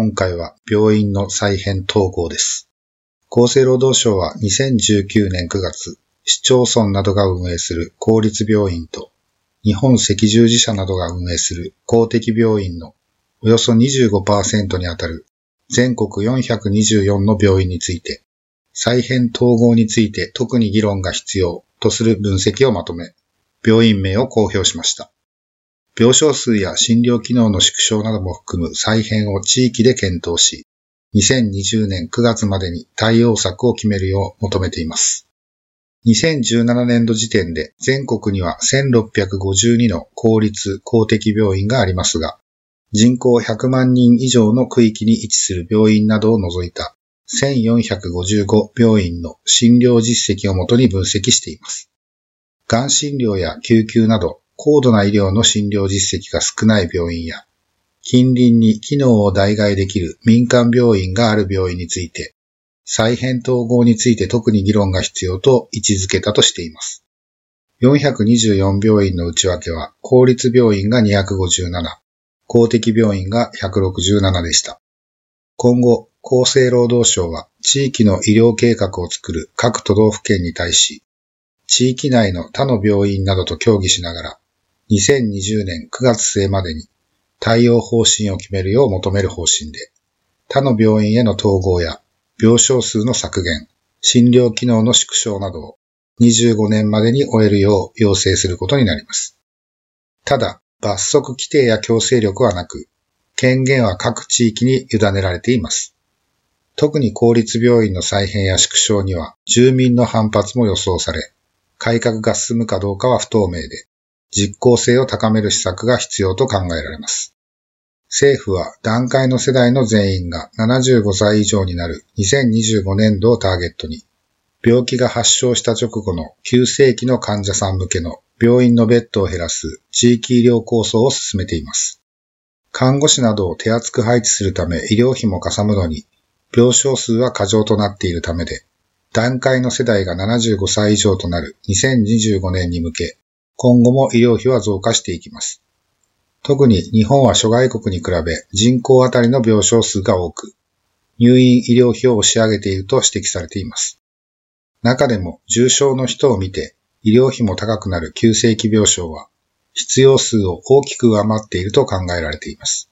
今回は病院の再編統合です。厚生労働省は2019年9月、市町村などが運営する公立病院と、日本赤十字社などが運営する公的病院のおよそ25%にあたる全国424の病院について、再編統合について特に議論が必要とする分析をまとめ、病院名を公表しました。病床数や診療機能の縮小なども含む再編を地域で検討し、2020年9月までに対応策を決めるよう求めています。2017年度時点で全国には1652の公立公的病院がありますが、人口100万人以上の区域に位置する病院などを除いた1455病院の診療実績をもとに分析しています。がん診療や救急など高度な医療の診療実績が少ない病院や、近隣に機能を代替できる民間病院がある病院について、再編統合について特に議論が必要と位置づけたとしています。424病院の内訳は、公立病院が257、公的病院が167でした。今後、厚生労働省は地域の医療計画を作る各都道府県に対し、地域内の他の病院などと協議しながら、2020年9月末までに対応方針を決めるよう求める方針で、他の病院への統合や病床数の削減、診療機能の縮小などを25年までに終えるよう要請することになります。ただ、罰則規定や強制力はなく、権限は各地域に委ねられています。特に公立病院の再編や縮小には住民の反発も予想され、改革が進むかどうかは不透明で、実効性を高める施策が必要と考えられます。政府は段階の世代の全員が75歳以上になる2025年度をターゲットに、病気が発症した直後の急性期の患者さん向けの病院のベッドを減らす地域医療構想を進めています。看護師などを手厚く配置するため医療費もかさむのに、病床数は過剰となっているためで、段階の世代が75歳以上となる2025年に向け、今後も医療費は増加していきます。特に日本は諸外国に比べ人口あたりの病床数が多く、入院医療費を押し上げていると指摘されています。中でも重症の人を見て医療費も高くなる急性期病床は、必要数を大きく上回っていると考えられています。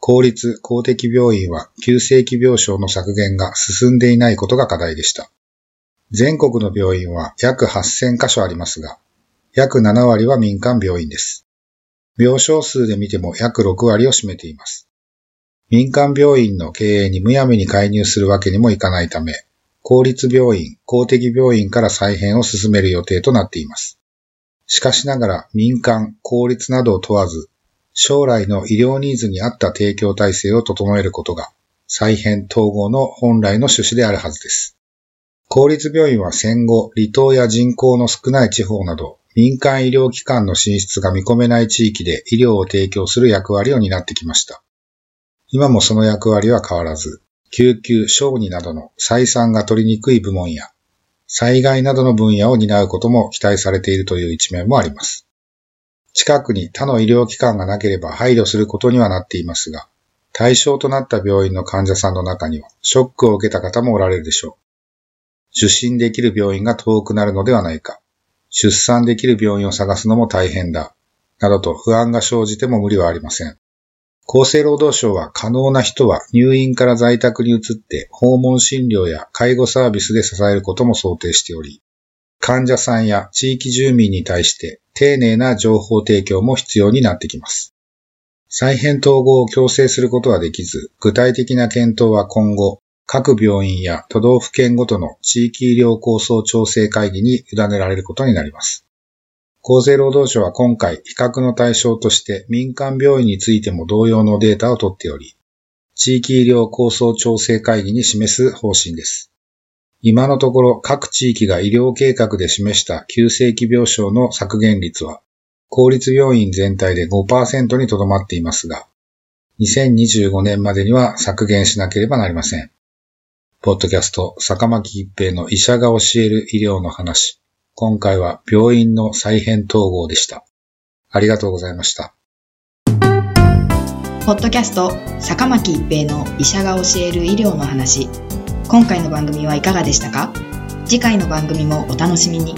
公立公的病院は急性期病床の削減が進んでいないことが課題でした。全国の病院は約8000カ所ありますが、約7割は民間病院です。病床数で見ても約6割を占めています。民間病院の経営にむやみに介入するわけにもいかないため、公立病院、公的病院から再編を進める予定となっています。しかしながら民間、公立などを問わず、将来の医療ニーズに合った提供体制を整えることが、再編統合の本来の趣旨であるはずです。公立病院は戦後、離島や人口の少ない地方など、民間医療機関の進出が見込めない地域で医療を提供する役割を担ってきました。今もその役割は変わらず、救急、小児などの採算が取りにくい部門や、災害などの分野を担うことも期待されているという一面もあります。近くに他の医療機関がなければ配慮することにはなっていますが、対象となった病院の患者さんの中にはショックを受けた方もおられるでしょう。受診できる病院が遠くなるのではないか。出産できる病院を探すのも大変だ。などと不安が生じても無理はありません。厚生労働省は可能な人は入院から在宅に移って訪問診療や介護サービスで支えることも想定しており、患者さんや地域住民に対して丁寧な情報提供も必要になってきます。再編統合を強制することはできず、具体的な検討は今後、各病院や都道府県ごとの地域医療構想調整会議に委ねられることになります。厚生労働省は今回比較の対象として民間病院についても同様のデータを取っており、地域医療構想調整会議に示す方針です。今のところ各地域が医療計画で示した急性期病床の削減率は、公立病院全体で5%にとどまっていますが、2025年までには削減しなければなりません。ポッドキャスト、坂巻一平の医者が教える医療の話。今回は病院の再編統合でした。ありがとうございました。ポッドキャスト坂巻一平の医者が教える医療の話今回の番組はいかがでしたか？次回の番組もお楽しみに